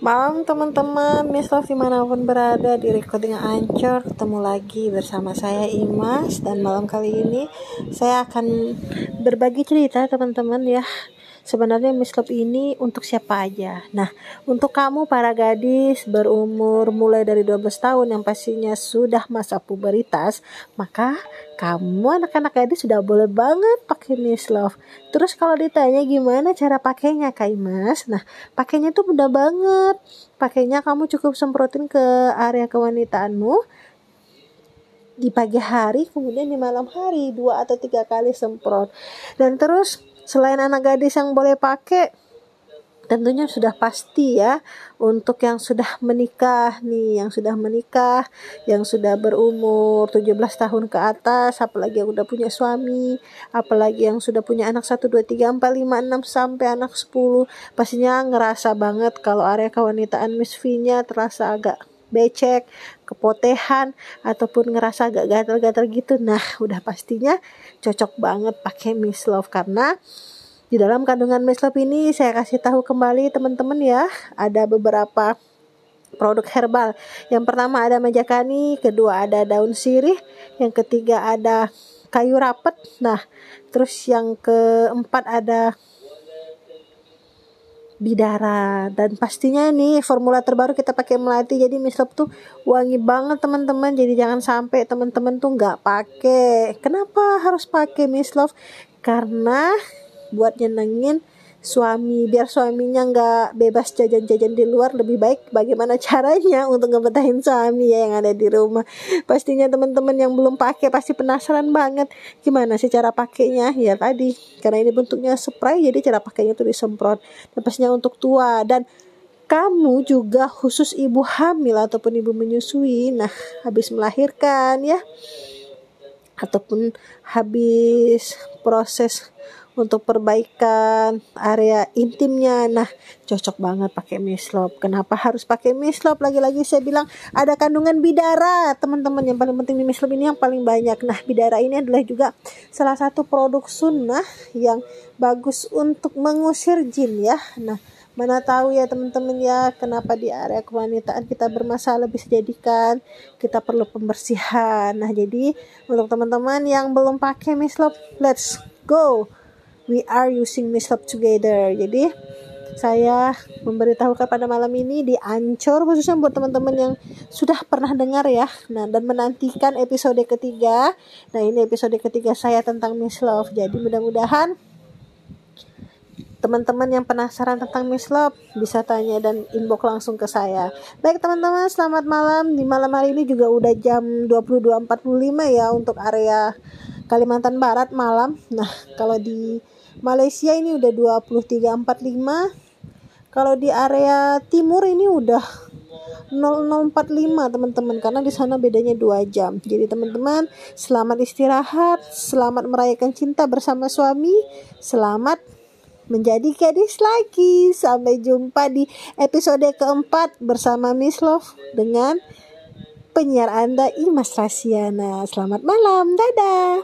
Malam teman-teman, Miss Love di mana pun berada di recording Ancor Ketemu lagi bersama saya Imas. Dan malam kali ini saya akan berbagi cerita teman-teman ya Sebenarnya Miss Love ini untuk siapa aja Nah, untuk kamu para gadis berumur mulai dari 12 tahun yang pastinya sudah masa puberitas Maka kamu anak-anak gadis sudah boleh banget pakai Miss Love. Terus kalau ditanya gimana cara pakainya Kak Imas? Nah, pakainya tuh mudah banget. Pakainya kamu cukup semprotin ke area kewanitaanmu di pagi hari, kemudian di malam hari dua atau tiga kali semprot. Dan terus selain anak gadis yang boleh pakai, tentunya sudah pasti ya untuk yang sudah menikah nih yang sudah menikah yang sudah berumur 17 tahun ke atas apalagi yang udah punya suami apalagi yang sudah punya anak 1 2 3 4 5 6 sampai anak 10 pastinya ngerasa banget kalau area kewanitaan Miss V-nya terasa agak becek, kepotehan ataupun ngerasa agak gatal-gatal gitu. Nah, udah pastinya cocok banget pakai Miss Love karena di dalam kandungan meslop ini saya kasih tahu kembali teman-teman ya, ada beberapa produk herbal. Yang pertama ada majakani, kedua ada daun sirih, yang ketiga ada kayu rapet. Nah, terus yang keempat ada bidara. Dan pastinya nih formula terbaru kita pakai melati. Jadi mislop tuh wangi banget teman-teman. Jadi jangan sampai teman-teman tuh nggak pakai. Kenapa harus pakai mislop karena buat nyenengin suami biar suaminya nggak bebas jajan-jajan di luar lebih baik bagaimana caranya untuk ngebetahin suami ya yang ada di rumah. Pastinya teman-teman yang belum pakai pasti penasaran banget gimana sih cara pakainya ya tadi. Karena ini bentuknya spray jadi cara pakainya tuh disemprot. Dan pastinya untuk tua. Dan kamu juga khusus ibu hamil ataupun ibu menyusui nah habis melahirkan ya ataupun habis proses untuk perbaikan area intimnya. Nah, cocok banget pakai mislop. Kenapa harus pakai mislop? Lagi-lagi saya bilang ada kandungan bidara, teman-teman. Yang paling penting di mislop ini yang paling banyak. Nah, bidara ini adalah juga salah satu produk sunnah yang bagus untuk mengusir jin ya. Nah, mana tahu ya teman-teman ya kenapa di area kewanitaan kita bermasalah bisa jadikan kita perlu pembersihan nah jadi untuk teman-teman yang belum pakai mislop let's go we are using mislab together. Jadi saya memberitahukan pada malam ini di Ancor khususnya buat teman-teman yang sudah pernah dengar ya. Nah, dan menantikan episode ketiga. Nah, ini episode ketiga saya tentang Miss Love. Jadi mudah-mudahan teman-teman yang penasaran tentang Miss Love bisa tanya dan inbox langsung ke saya. Baik teman-teman, selamat malam. Di malam hari ini juga udah jam 22.45 ya untuk area Kalimantan Barat malam. Nah, kalau di Malaysia ini udah 2345 kalau di area timur ini udah 0045 teman-teman karena di sana bedanya 2 jam. Jadi teman-teman, selamat istirahat, selamat merayakan cinta bersama suami, selamat menjadi gadis lagi. Sampai jumpa di episode keempat bersama Miss Love dengan penyiar Anda Imas Rasiana. Selamat malam, dadah.